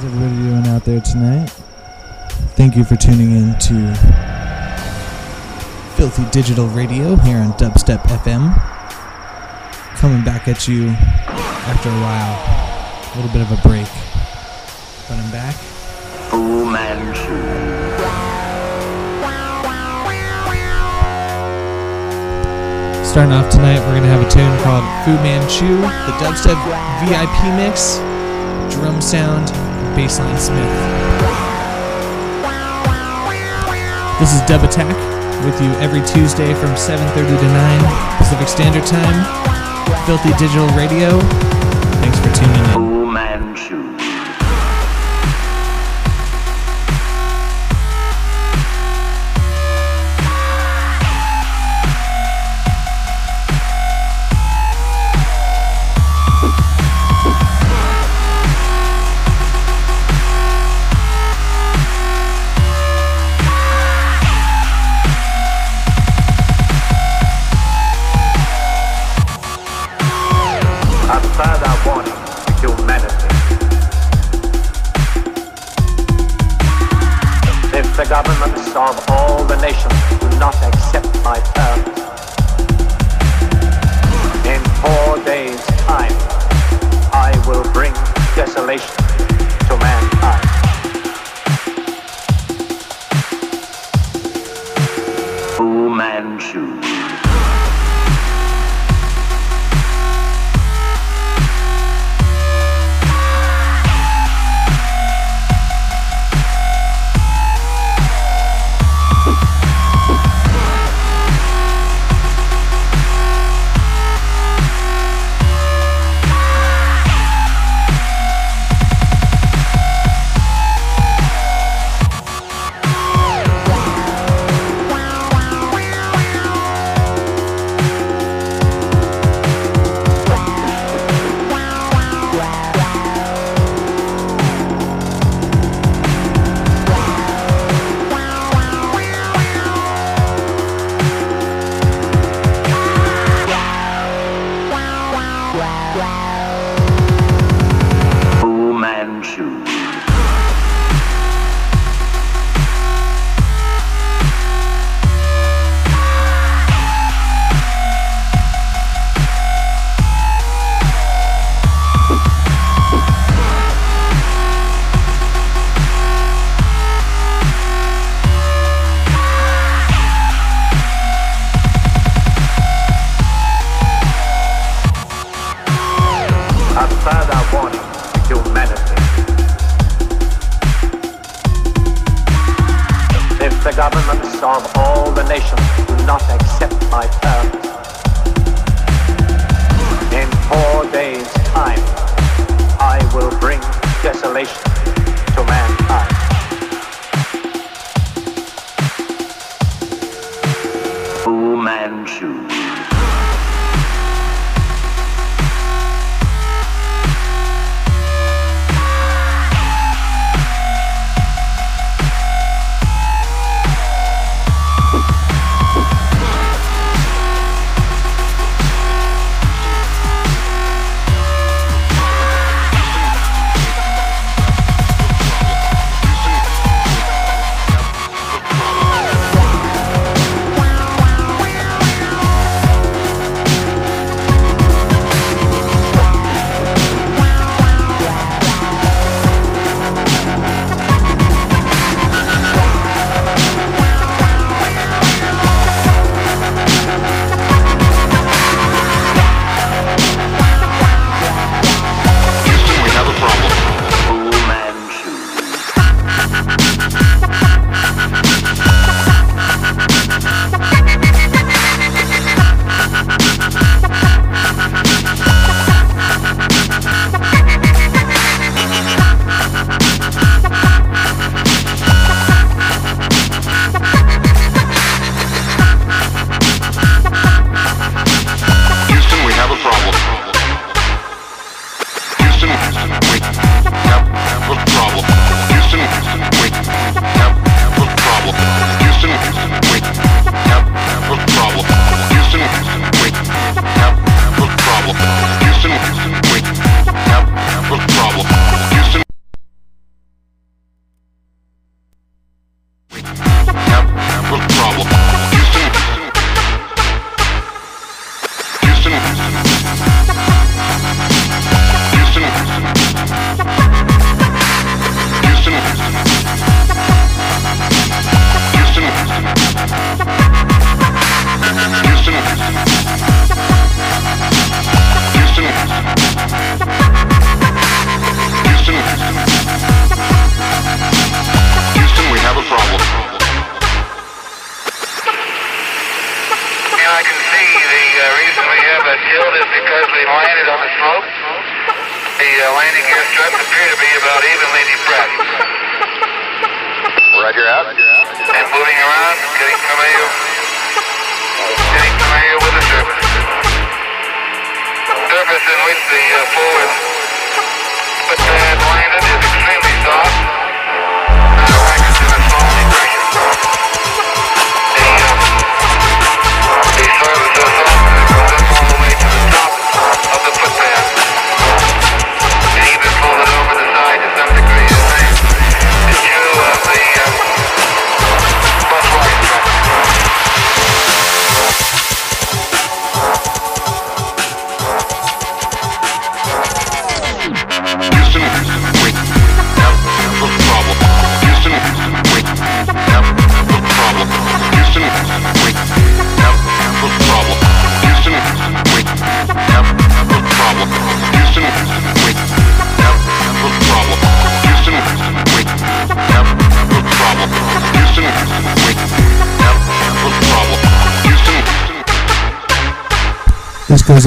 How's everybody doing out there tonight? Thank you for tuning in to Filthy Digital Radio here on Dubstep FM. Coming back at you after a while. A little bit of a break. But I'm back. Fu Manchu. Starting off tonight, we're going to have a tune called Fu Manchu, the dubstep VIP mix, Drumsound, Bassline Smith. This is Dub-A-Tak with you every Tuesday from 7:30 to 9 Pacific Standard Time. Filthy Digital Radio.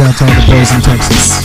downtown to boys in Texas.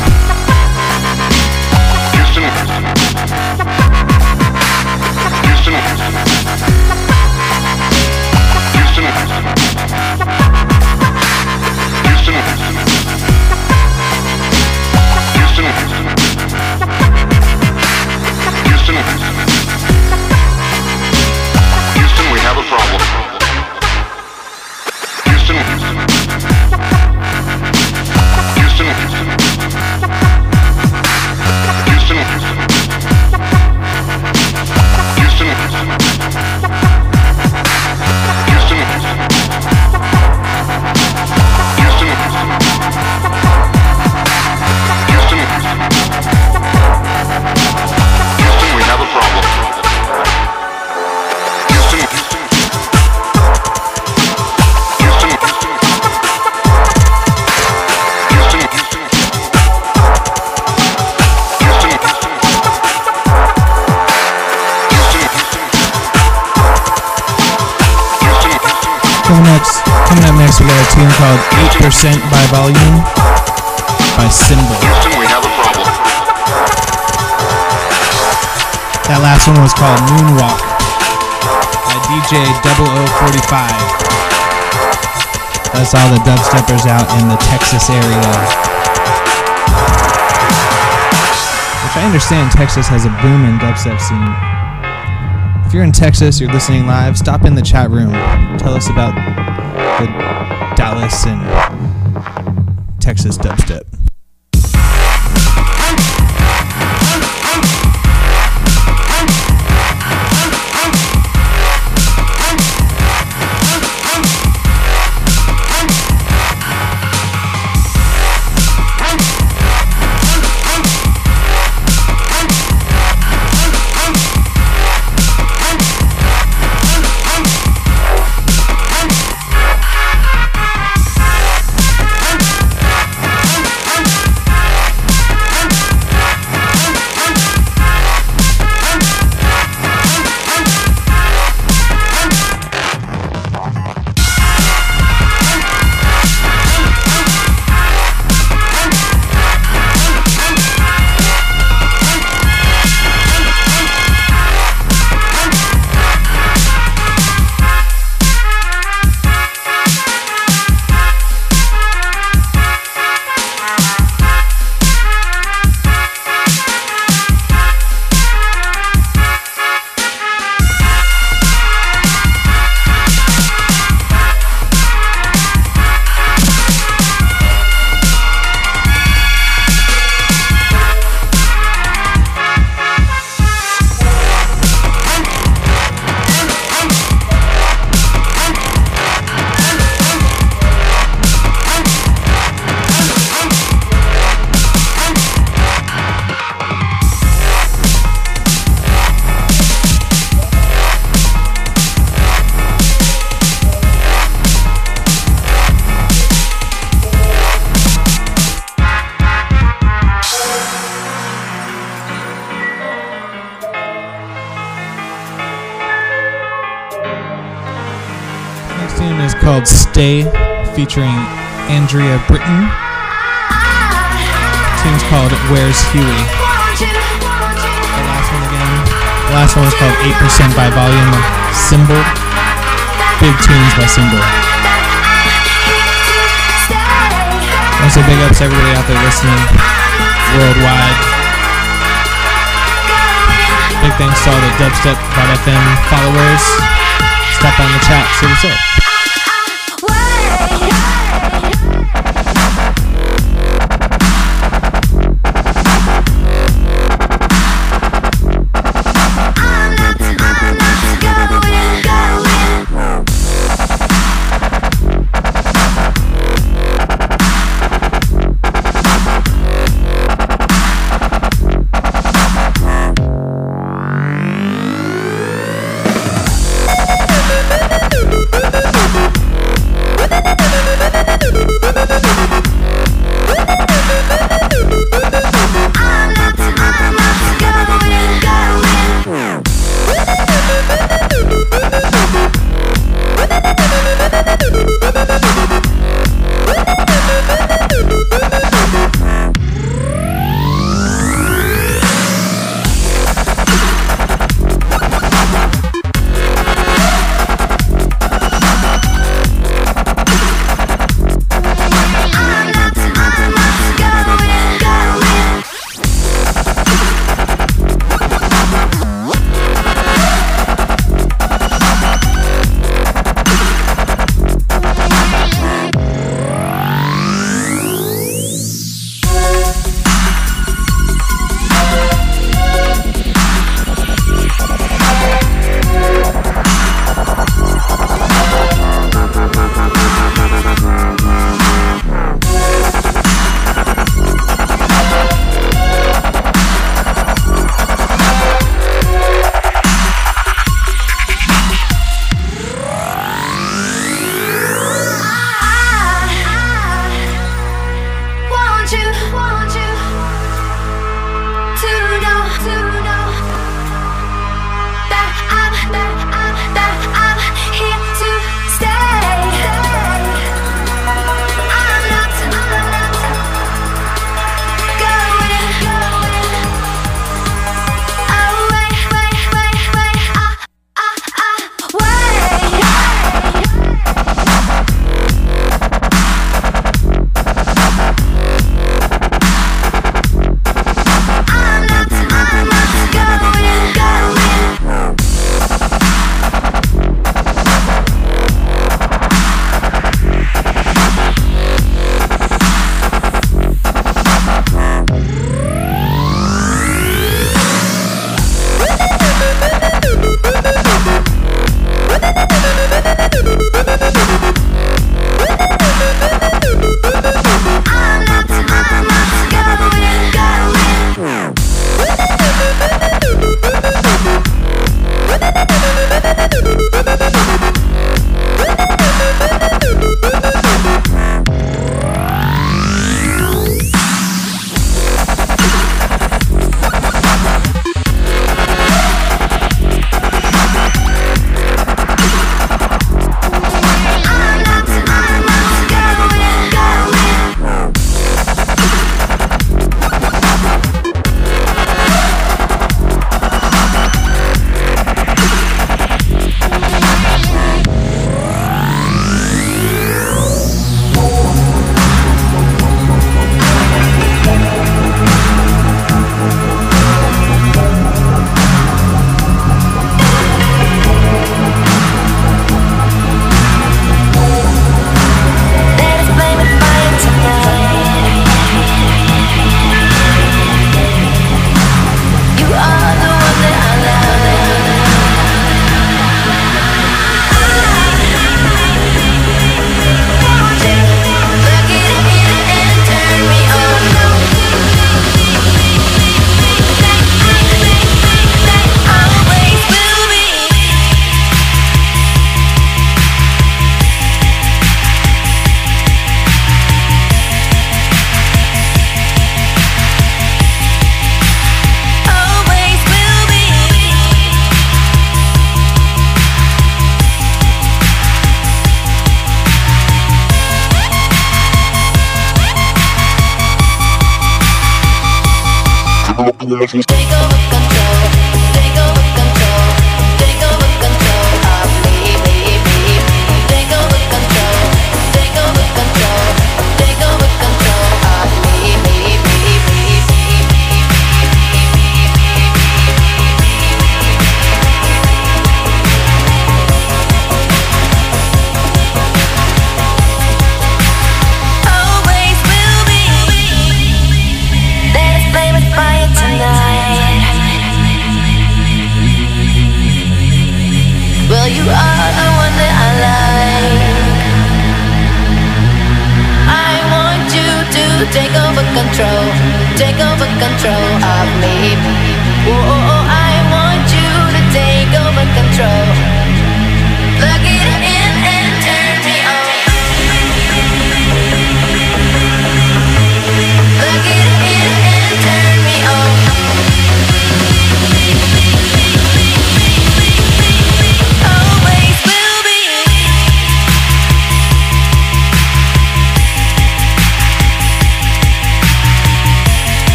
45. That's all the dubsteppers out in the Texas area. Which I understand Texas has a booming dubstep scene. If you're in Texas, you're listening live, stop in the chat room. Tell us about the Dallas and Texas dubstep. Andrea Britton. The tune's called Where's Huey. The last one again. The last one was called 8% by Volume Symbol. Big tunes by Symbol. Also, big ups to everybody out there listening worldwide. Big thanks to all the Dubstep.fm followers. Stop on the chat, see what's up.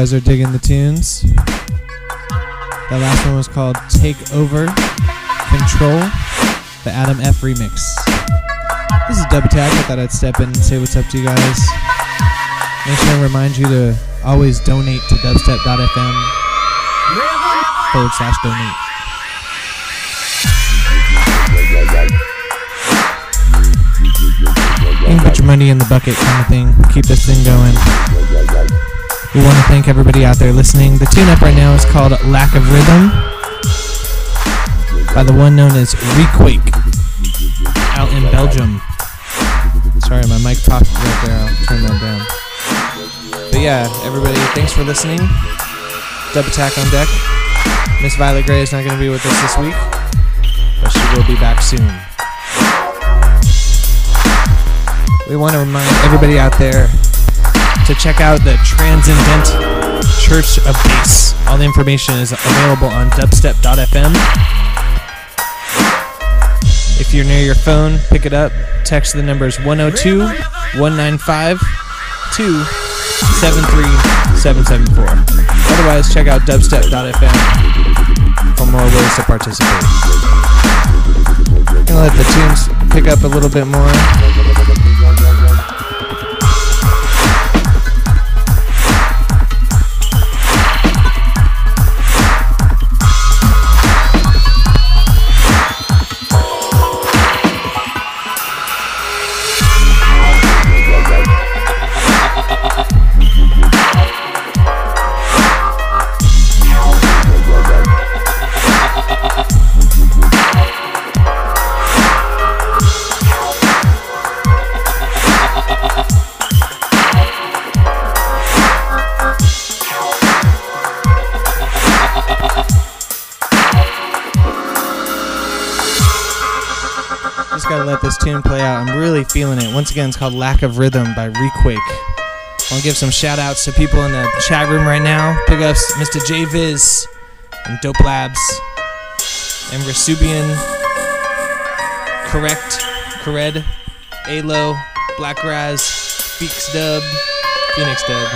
Guys are digging the tunes. That last one was called Take Over Control, the Adam F remix. This is Dub-A-Tak. I thought I'd step in and say what's up to you guys. Make sure I remind you to always donate to dubstep.fm forward slash donate. You can put your money in the bucket kind of thing. Keep this thing going. We want to thank everybody out there listening. The tune up right now is called Lack of Rhythm by the one known as Requake out in Belgium. Sorry, my mic popped right there. I'll turn that down. But yeah, everybody, thanks for listening. Dub-A-Tak on deck. Miss Violet Gray is not going to be with us this week, but she will be back soon. We want to remind everybody out there to check out the Transcendent Church of Bass. All the information is available on dubstep.fm. If you're near your phone, pick it up. Text the numbers 102 195 73774. Otherwise, check out dubstep.fm for more ways to participate. Gonna let the tunes pick up a little bit more. Gotta let this tune play out. I'm really feeling it. Once again, it's called Lack of Rhythm by Requake. I want to give some shout outs to people in the chat room right now. Big ups Mr. J Viz and Dope Labs and Rasubian, Correct, Cored, Alo, Black Raz, Beaks Dub, Phoenix Dub.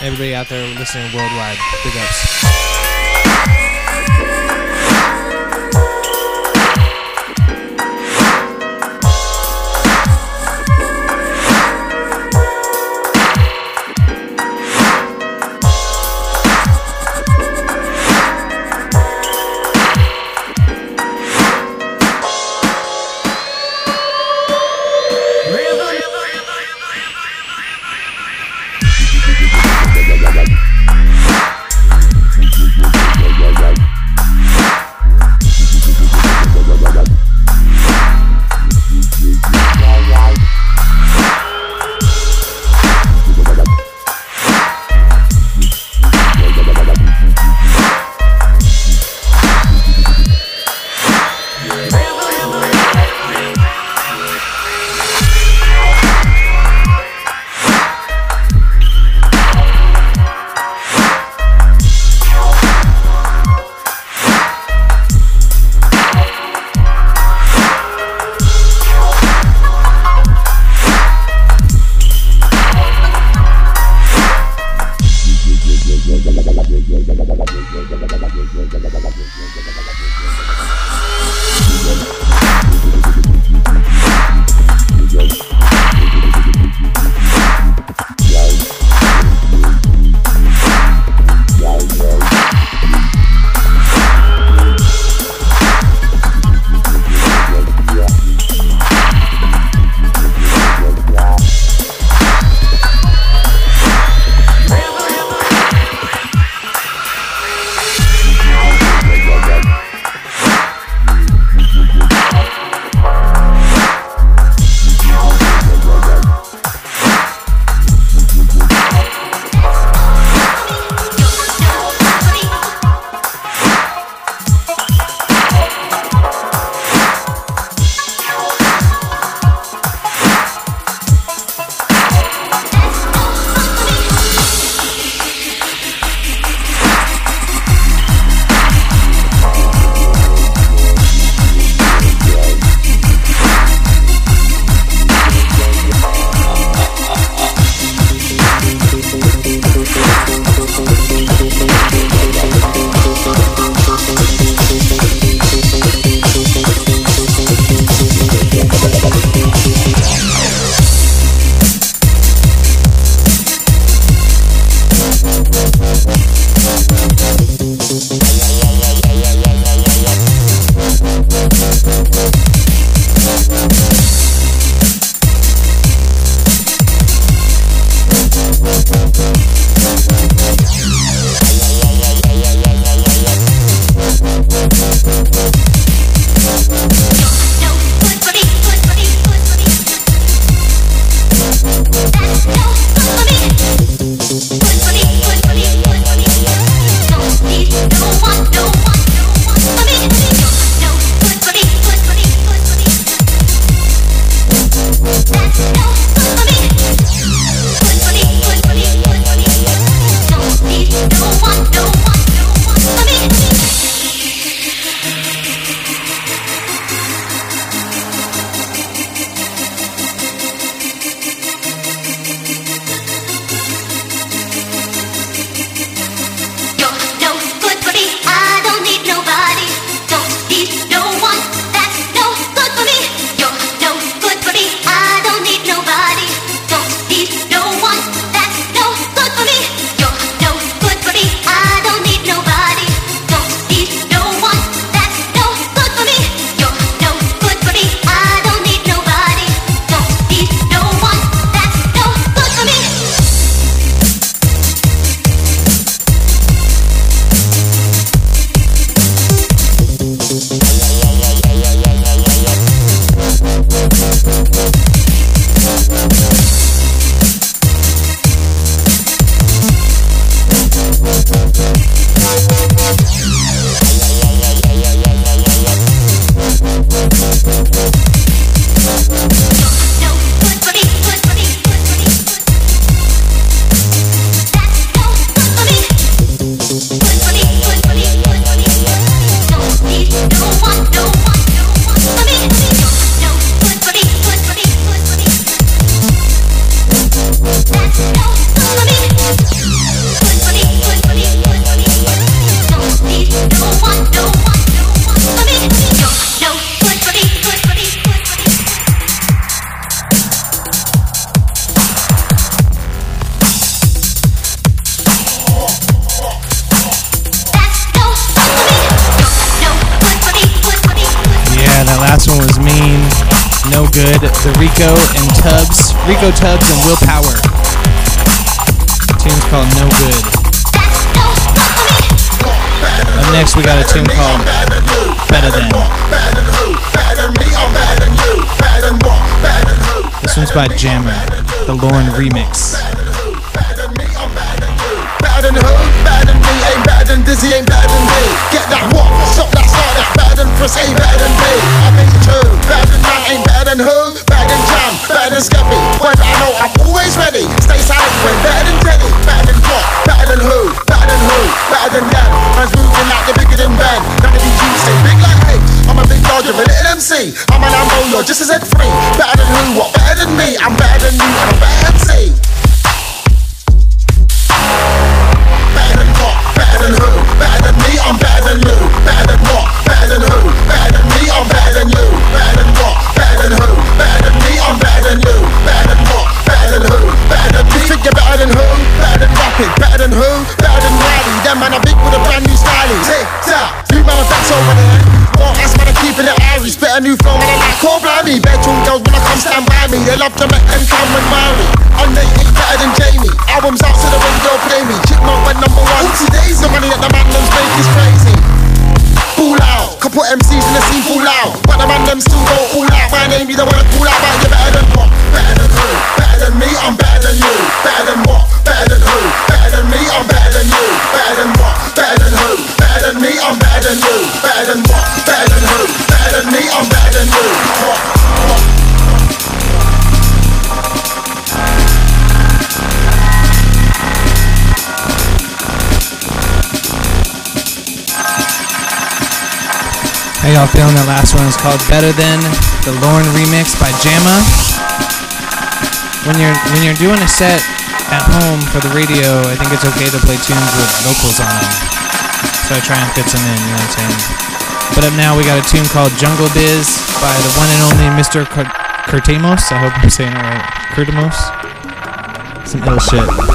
Everybody out there listening worldwide, big ups. Rico Tubbs and Willpower. Tune's called No Good. Up next, we got a tune called Better Than. This one's by Jammer, the Lauren remix. Dizzy, ain't bad than me. Get that what? Stop that start that bad than Chris, ain't bad than me. I you too. Bad than man, ain't bad than who? Than Skeppy. When I know I'm always ready. Stay silent when bad than Teddy. Bad than what? Bad than who? Bad than who? Bad than them. Man's moving like they're bigger than Ben. None of these stay big like H. I'm a big dog, you're a little MC. I'm an ammo, you're just as head free. Better than who? What? Better than me? I'm better than you, a new flow man I like call blimey. Bedroom girls when I come stand by me. They love to make and come and marry. Y'all feeling? That last one is called Better Than, the Lauren remix by Jammer. When you're when you're doing a set at home for the radio, I think it's okay to play tunes with vocals on them. So I try and fit some in, you know what I'm saying? But up now we got a tune called Jungle Biz by the one and only Mr. Cur- Curtamos. I hope I'm saying it right. Curtamos. Some ill shit.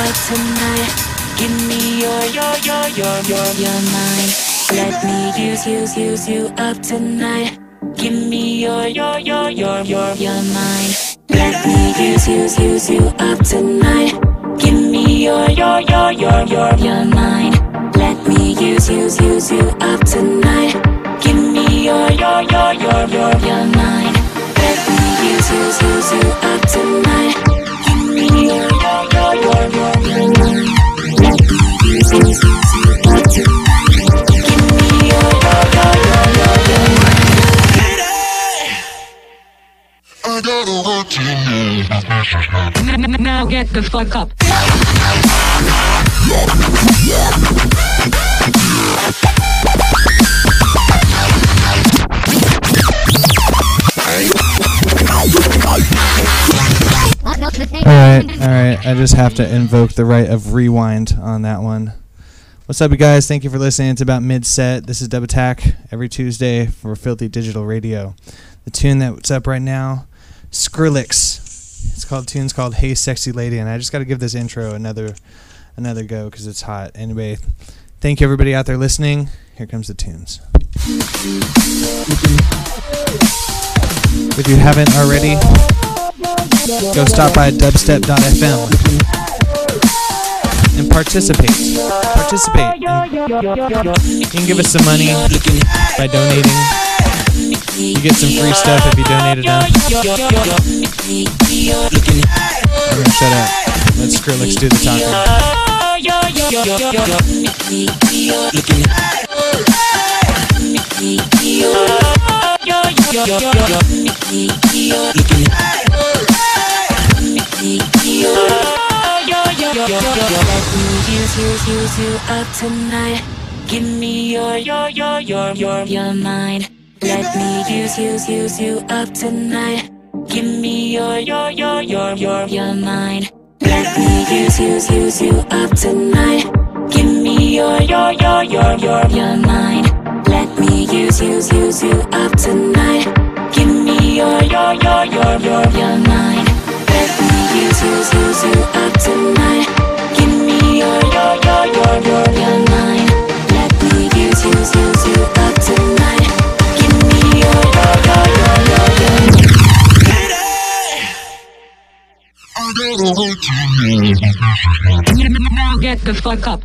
Up tonight. Give me your, your, your, your, your, your mind. Let me use, use, use you up tonight. Give me your, your, your, your, your, your mind. Let me use, use, use you up tonight. Give me your, your, your, your, your, your mind. Let me use, use, use you up tonight. Give me your, your, your, your, your, your mind. Let me use, use, use you up tonight. Now get the fuck up. All right, all right. I just have to invoke the right of rewind on that one. What's up, you guys? Thank you for listening. It's about mid set. This is Dub-A-Tak every Tuesday for Filthy Digital Radio. The tune that's up right now, Skrillex. It's called tune's called Hey Sexy Lady, and I just got to give this intro another another go because it's hot. Anyway, thank you everybody out there listening. Here comes the tunes. If you haven't already, go stop by dubstep.fm and participate. Participate. And you can give us some money by donating. You get some free stuff if you donate enough. I'm gonna shut up. Let Skrillex do the talking. Use you up tonight. Give me your, your, your, your, your, your mind. Let me use, use, use you up tonight. Give me your, your, your, your, your, your mind. Let me use, use, use you up tonight. Give me your, your, your, your, your, your mind. Let me use, use, use you up tonight. Give me your, your, your, your, your, your mind. Let me use, use, use you up tonight. Give me your, your, your, get the fuck up.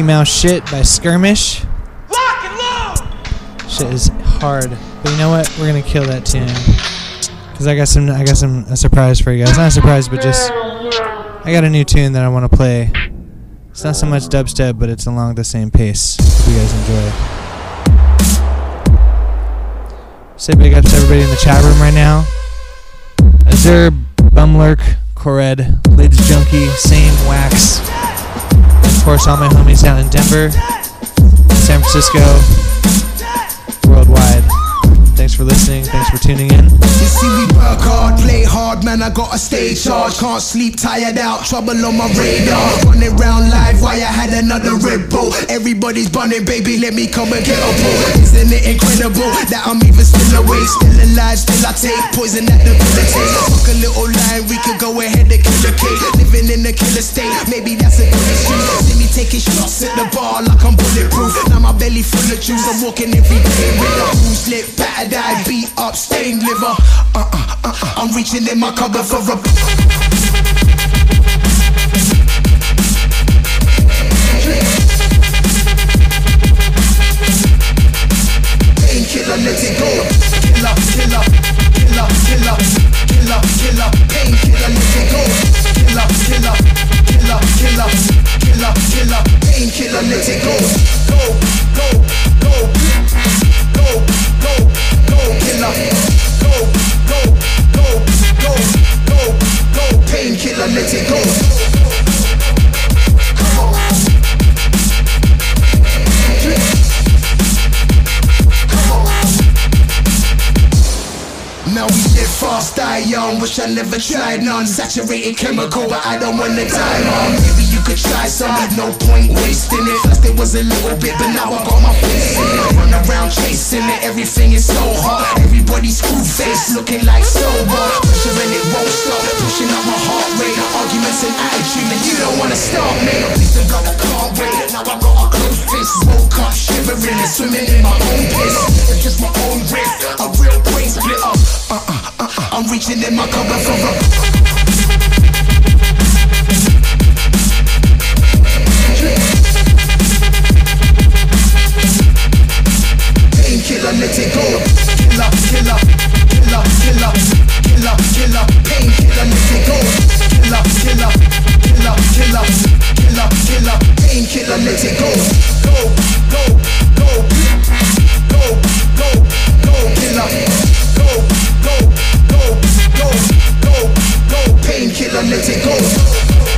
Tune's called Mickey Mouse Shit by Skirmish. Shit is hard. But you know what? We're gonna kill that tune. Cause I got some I got some a surprise for you guys. Not a surprise, but just I got a new tune that I wanna play. It's not so much dubstep, but it's along the same pace. Hope you guys enjoy. Say big ups to everybody in the chat room right now. Azure, Bumlurk, Cored, Lids Junkie, Same, Wax. Of course, all my homies down in Denver, San Francisco, Thanks for tuning in. You see me work hard, play hard, man. I gotta stay charge. Can't sleep, tired out, trouble on my radar. Running round live, why I had another Red Bull. Everybody's bunning, baby. Let me come and get a pull. Isn't it incredible that I'm even still awake, still alive, still I take poison at the take. Fuck a little line, we could go ahead and kill a cake. Living in a killer state, maybe that's a good excuse. Taking shots at the bar like I'm bulletproof. Now my belly full of juice. I'm walking every day with a bruise lip, battered eye, beat up, stained liver. Uh uh uh uh. I'm reaching in my cupboard for a. killer, killer. Painkiller, let it go. Go, go, go, go, go, go, killer. Go, go, go, go, go, go. Painkiller, let it go. Fast. Wish I never tried none. Saturated chemical, but I don't wanna die on. Maybe you could try some, no point wasting it. First it was a little bit, but now I got my face in it. Run around chasing it, everything is so hard. Everybody's screw face, looking like sober. Pressure and it won't stop, pushing up my heart rate. Arguments and attitude, and you don't wanna stop me. Please don't go, I can't wait. Now I got a close fist, woke up shivering swimming in my own piss. It's just my own risk, a real brain split up. Uh uh. I'm reaching in my cupboard for a. Painkiller, let it go. Killer, killer, killer, killer, killer, killer. Painkiller, let it go. Killer, killer, killer, killer, killer, killer. Painkiller, let it go. Go, go, go, go, go, go, killer. Go, go, go, go, go, go. Painkiller, let it go.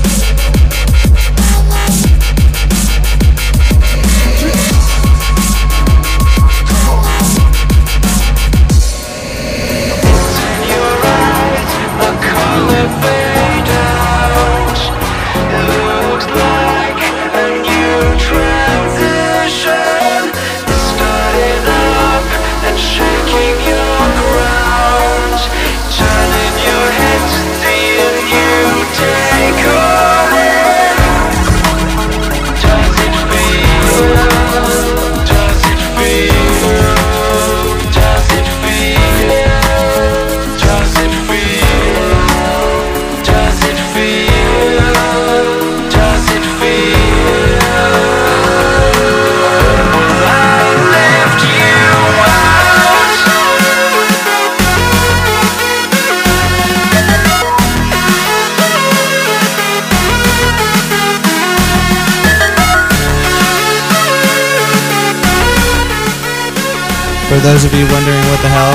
Those of you wondering what the hell,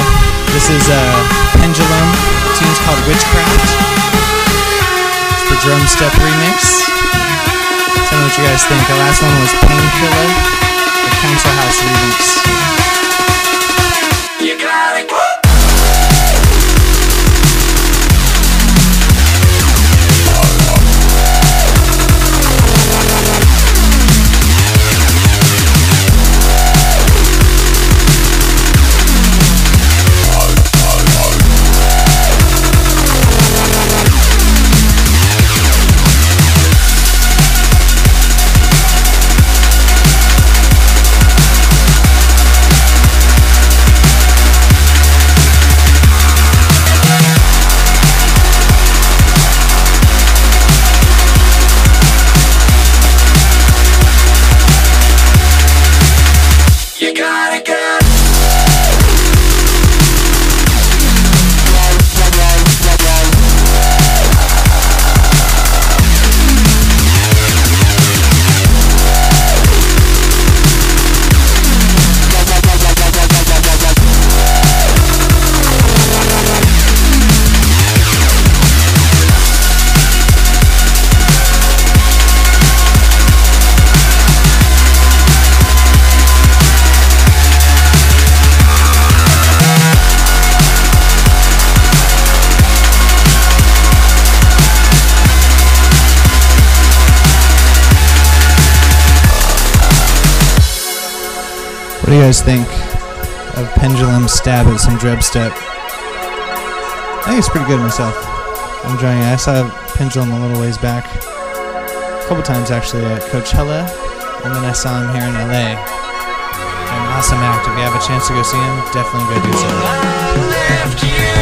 this is a Pendulum. The tune's called Witchcraft. It's the drum step remix. Tell me what you guys think. The last one was Painkiller, the Council House remix. Guys think of Pendulum Stab at some Dreb Step? I think it's pretty good myself. I'm enjoying it. I saw Pendulum a little ways back. A couple times actually at Coachella, and then I saw him here in LA. An awesome act. If you have a chance to go see him, definitely go do so.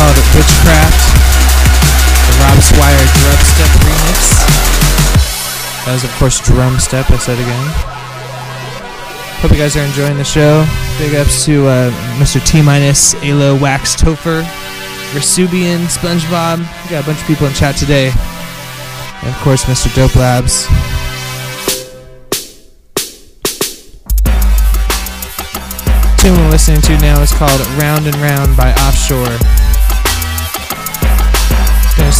Called Witchcraft, the Rob Swire Drum Step remix. That was, of course, Drum Step, I said again. Hope you guys are enjoying the show. Big ups to uh, Mr. T Minus, Alo, Wax Topher, Vesubian, SpongeBob. We got a bunch of people in chat today. And, of course, Mr. Dope Labs. tune we're listening to now is called Round and Round by Offshore.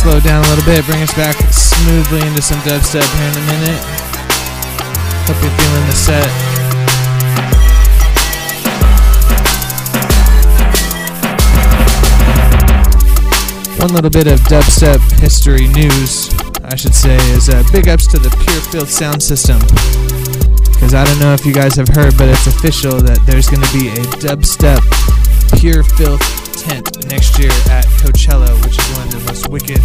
Slow down a little bit, bring us back smoothly into some dubstep here in a minute. Hope you're feeling the set. One little bit of dubstep history news, I should say, is uh, big ups to the Pure Filth sound system. Because I don't know if you guys have heard, but it's official that there's going to be a dubstep pure filth tent next year at Coachella, which is one of the most wicked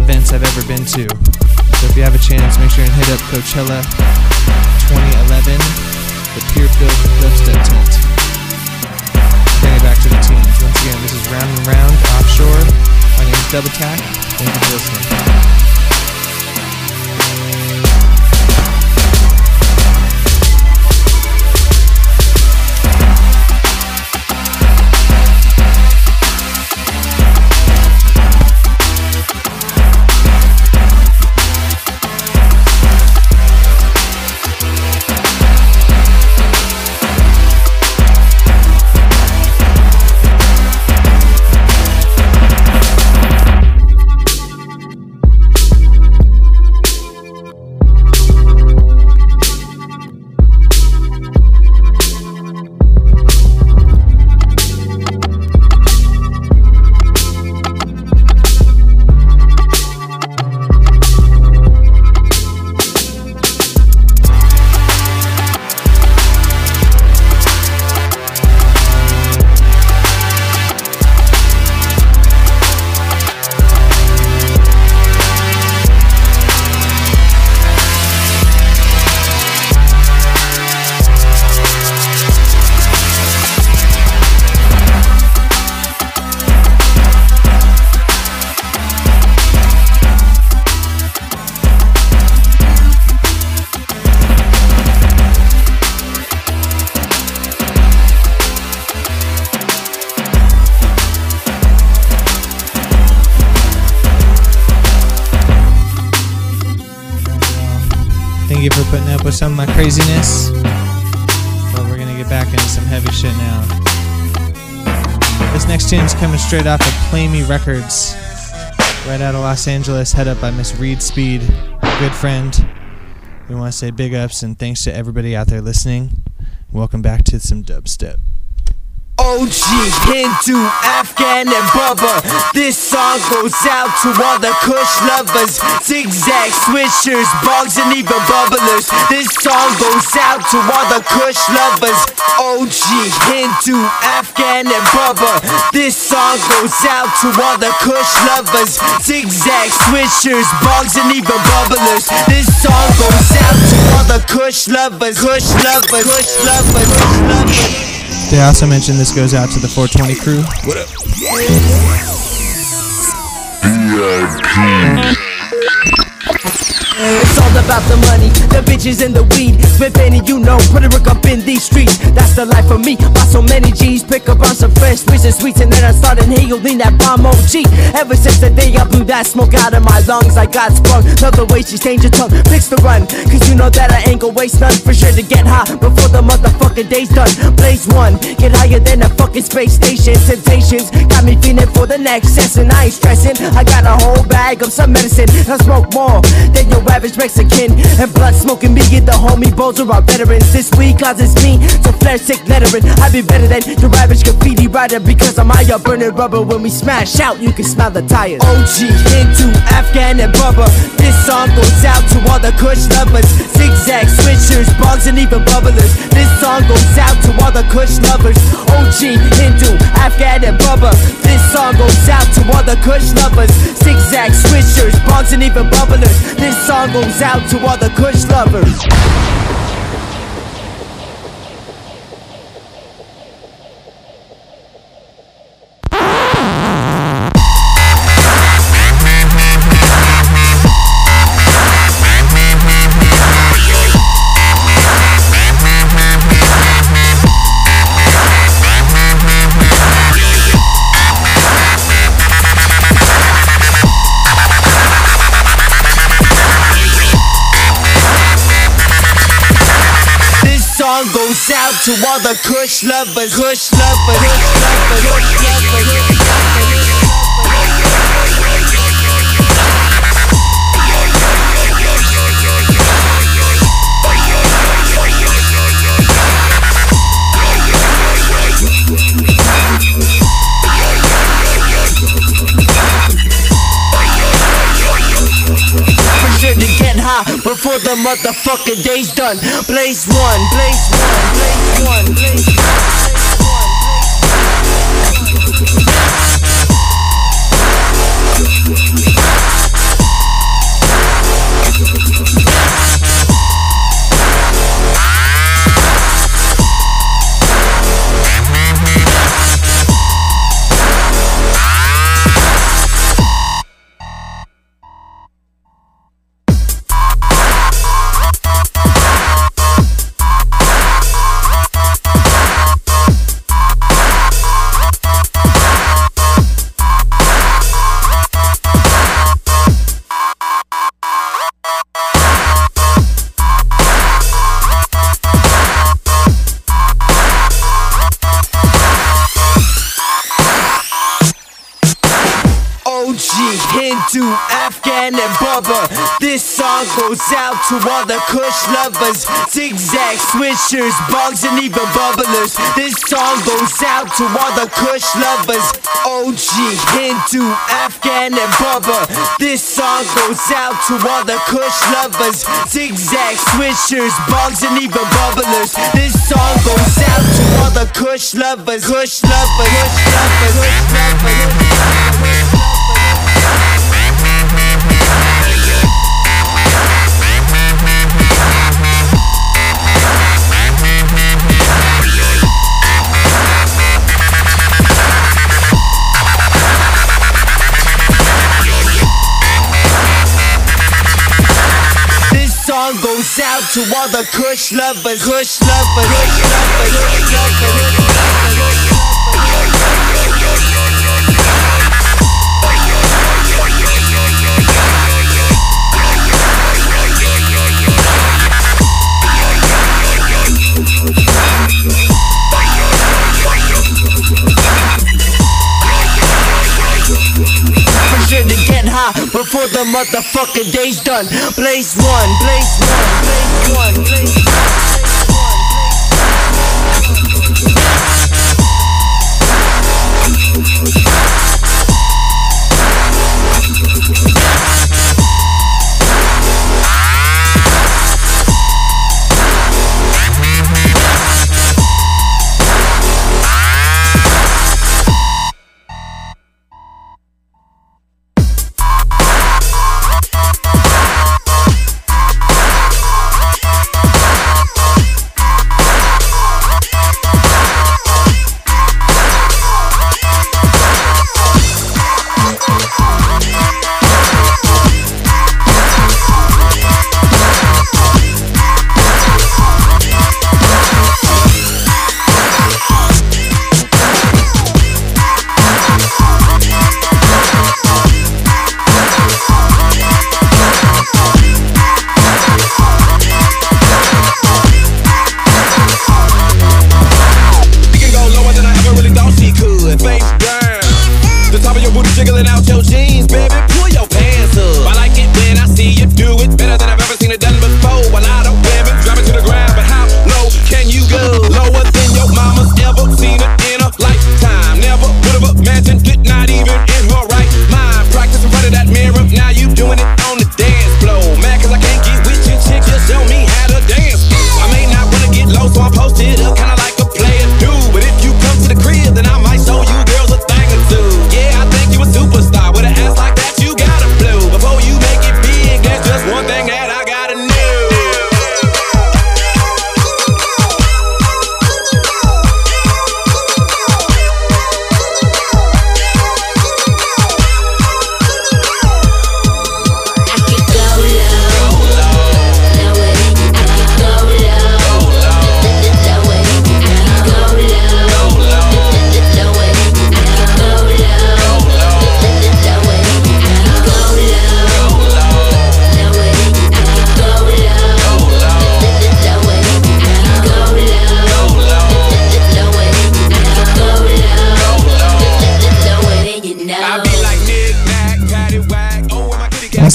events I've ever been to. So if you have a chance, make sure and hit up Coachella 2011, the pure filth dubstep tent. Bring it back to the tunes. Once again, this is Round and Round Offshore. My name is Dub-A-Tak. Thank you for listening. Some of my craziness. But we're gonna get back into some heavy shit now. This next tune's coming straight off of Play Me Records, right out of Los Angeles, head up by Miss Reid Speed, good friend. We want to say big ups and thanks to everybody out there listening. Welcome back to some dubstep. OG, Hindu, Afghan, and Bubba. This song goes out to all the Kush lovers, zigzag swishers, bugs, and even bubblers. This song goes out to all the Kush lovers. OG, Hindu, Afghan, and Bubba. This song goes out to all the Kush lovers, zigzag swishers, bugs, and even bubblers. This song goes out to all the Kush lovers, Kush lovers, Kush lovers, Kush lovers. They also mentioned this goes out to the 420 crew. It's all about the money, the bitches and the weed. Slipping and you know, put a work up in these streets. That's the life of me. Buy so many G's, pick up on some fresh sweets and sweets, and then I started inhaling that bomb OG. Ever since the day I blew that smoke out of my lungs, I got sprung. Love the way she stains your tongue, picks the run. Cause you know that I ain't gonna waste none. For sure to get high before the motherfucking day's done. Blaze one, get higher than a fucking space station. Temptations got me feeling for the next session. I ain't stressing. I got a whole bag of some medicine. I smoke more than your average Mexican. And blood smoking me and the homie bowls are our veterans. This week causes me to flare sick lettering. I be better than your average graffiti writer because I'm higher burning rubber. When we smash out, you can smell the tires. OG, Hindu, Afghan, and Bubba. This song goes out to all the Kush lovers. Zigzag switchers, bugs, and even bubblers. This song goes out to all the Kush lovers. OG, Hindu, Afghan, and Bubba. This song goes out to all the Kush lovers. Zigzag switchers, bugs, and even bubblers. This song goes out to all the Kush lovers. All the Kush lovers, Kush lovers, Kush lovers, Kush lovers. Kush lovers. For sure to get high before the motherfucking day's done. Blaze one, blaze one, to all the Kush lovers, zigzag swishers, bugs, and even bubblers. This song goes out to all the Kush lovers. OG, Hindu, Afghan, and Bubba. This song goes out to all the Kush lovers, zigzag swishers, bugs, and even bubblers. This song goes out to all the Kush lovers, Kush lovers, Kush lovers, Kush lovers. Kush to all the Kush lovers, Kush lovers, Kush lovers, Kush lovers. Before the motherfucking day's done. Blaze one, blaze one, blaze one, blaze one.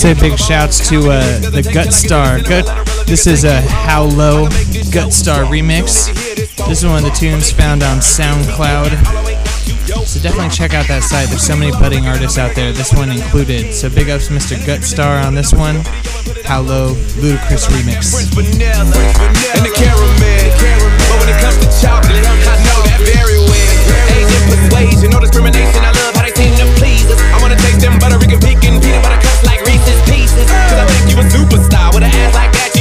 Say big shouts to uh, the Gut Star. Gut, this is a How Low Gut Star remix. This is one of the tunes found on SoundCloud. So definitely check out that site. There's so many budding artists out there. This one included. So big ups, Mr. Gut Star, on this one. How Low Ludacris remix. I wanna taste them and pecan peanut butter Reese's Pieces. Cause I think you a superstar with an ass like that.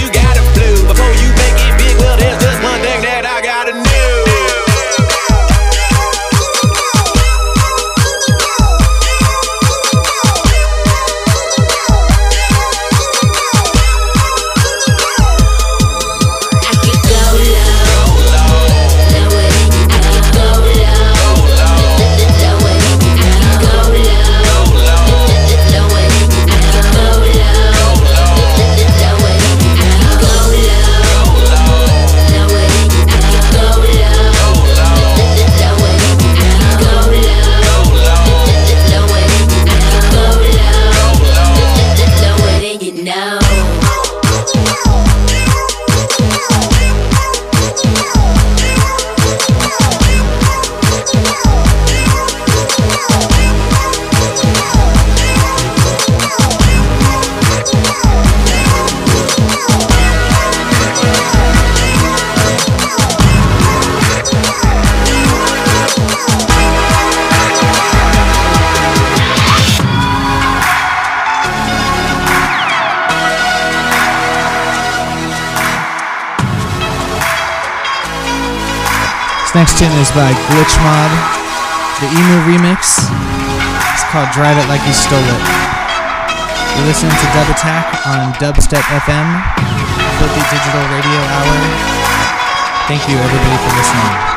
Next tune is by Glitch Mob, the Emu remix. It's called Drive It Like You Stole It. You're listening to Dub-A-Tak on Dubstep FM, Filthy Digital Radio Hour. Thank you, everybody, for listening.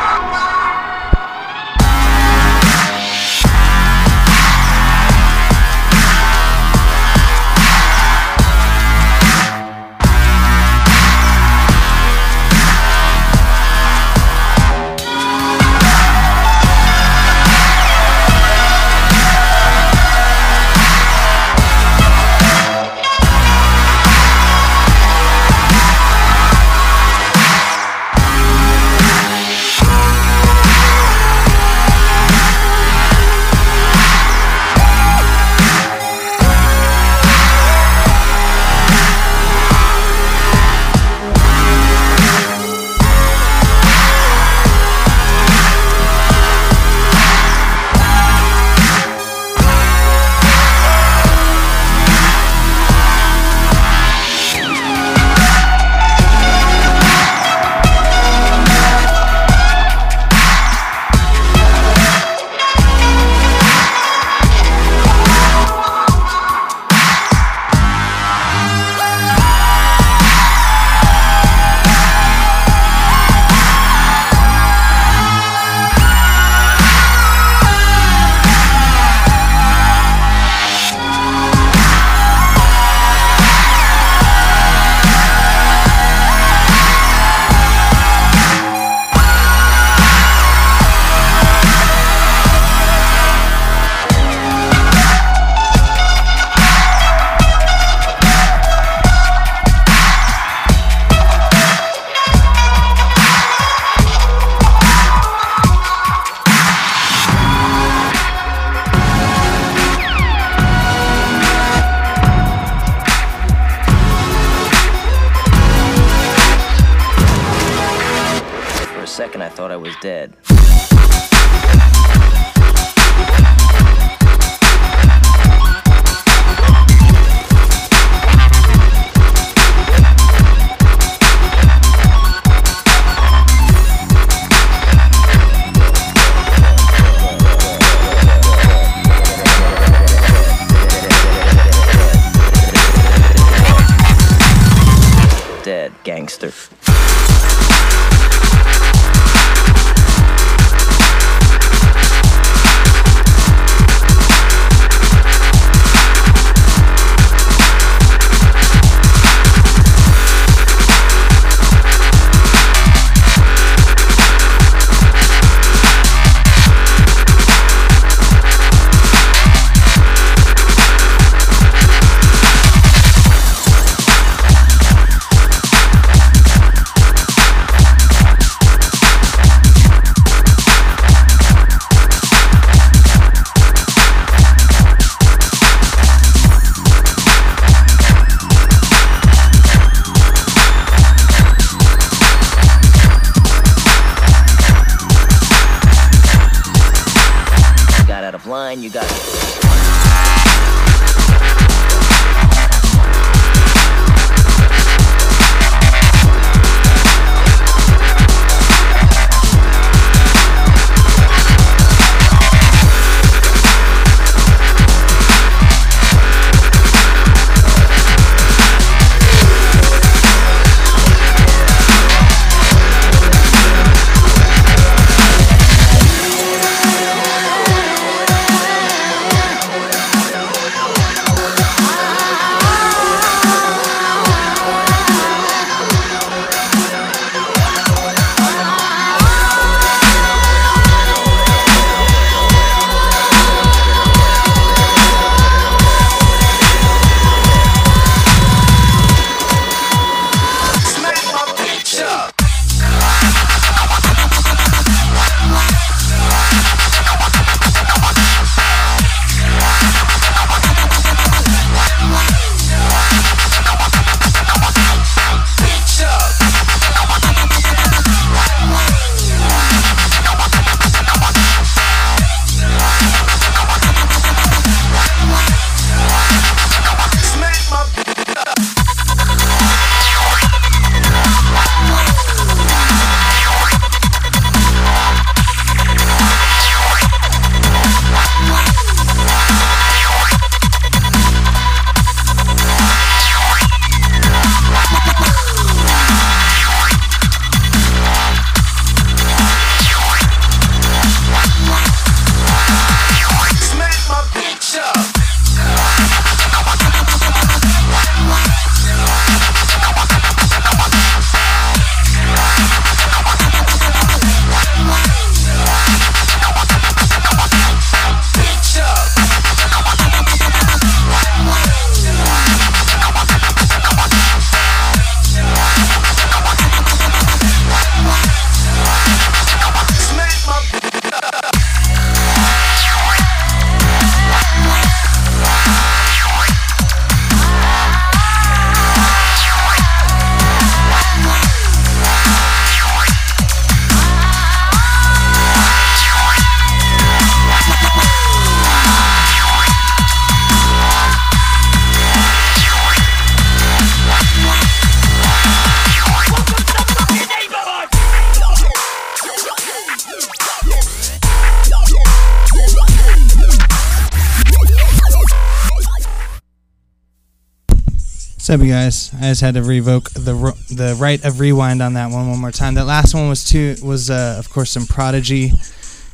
Up, you guys? I just had to revoke the the right of rewind on that one one more time. That last one was too was uh, of course some Prodigy,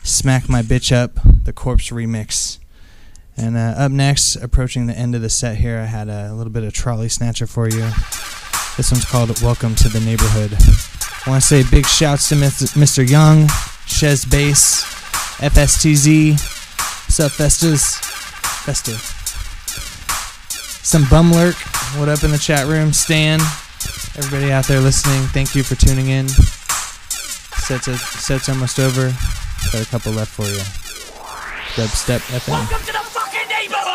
"Smack My Bitch Up," the Corpse remix. And uh, up next, approaching the end of the set here, I had a little bit of Trolley Snatcha for you. This one's called "Welcome to the Neighborhood." I want to say big shouts to Mr. Young, Shez Bass, FSTZ, Sup Festas, Festa. Some Bumlurk, what up in the chat room? Stan, everybody out there listening, thank you for tuning in. Set's, a, set's almost over. Got a couple left for you. Dubstep FM. Hope y'all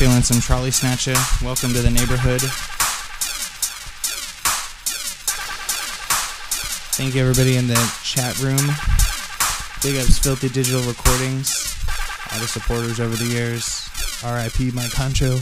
feeling some Trolley Snatcha. Welcome to the neighborhood. Thank you everybody in the chat room. Big ups Filthy Digital Recordings. All the supporters over the years. R.I.P. Mike Concho.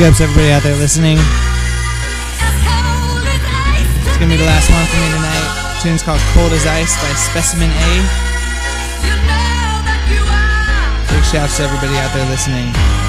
Big ups everybody out there listening. It's gonna be the last one for me tonight. tune's called Cold as Ice by Specimen A. Big shouts to everybody out there listening.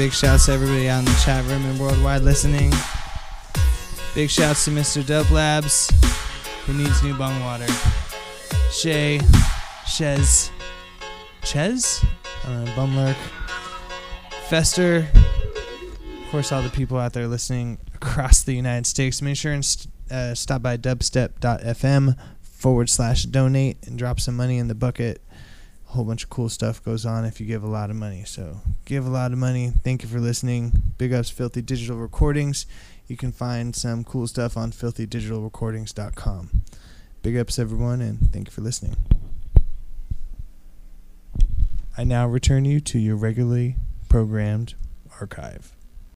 Big shouts to everybody out in the chat room and worldwide listening. Big shouts to Mr. Dub Labs, who needs new bung water. Shay, Shez, Chez, uh, Bumlurk, Fester. Of course, all the people out there listening across the United States. Make sure and st- uh, stop by dubstep.fm forward slash donate and drop some money in the bucket. Whole bunch of cool stuff goes on if you give a lot of money. So give a lot of money. Thank you for listening. Big ups, Filthy Digital Recordings. You can find some cool stuff on filthydigitalrecordings.com. Big ups, everyone, and thank you for listening. I now return you to your regularly programmed archive.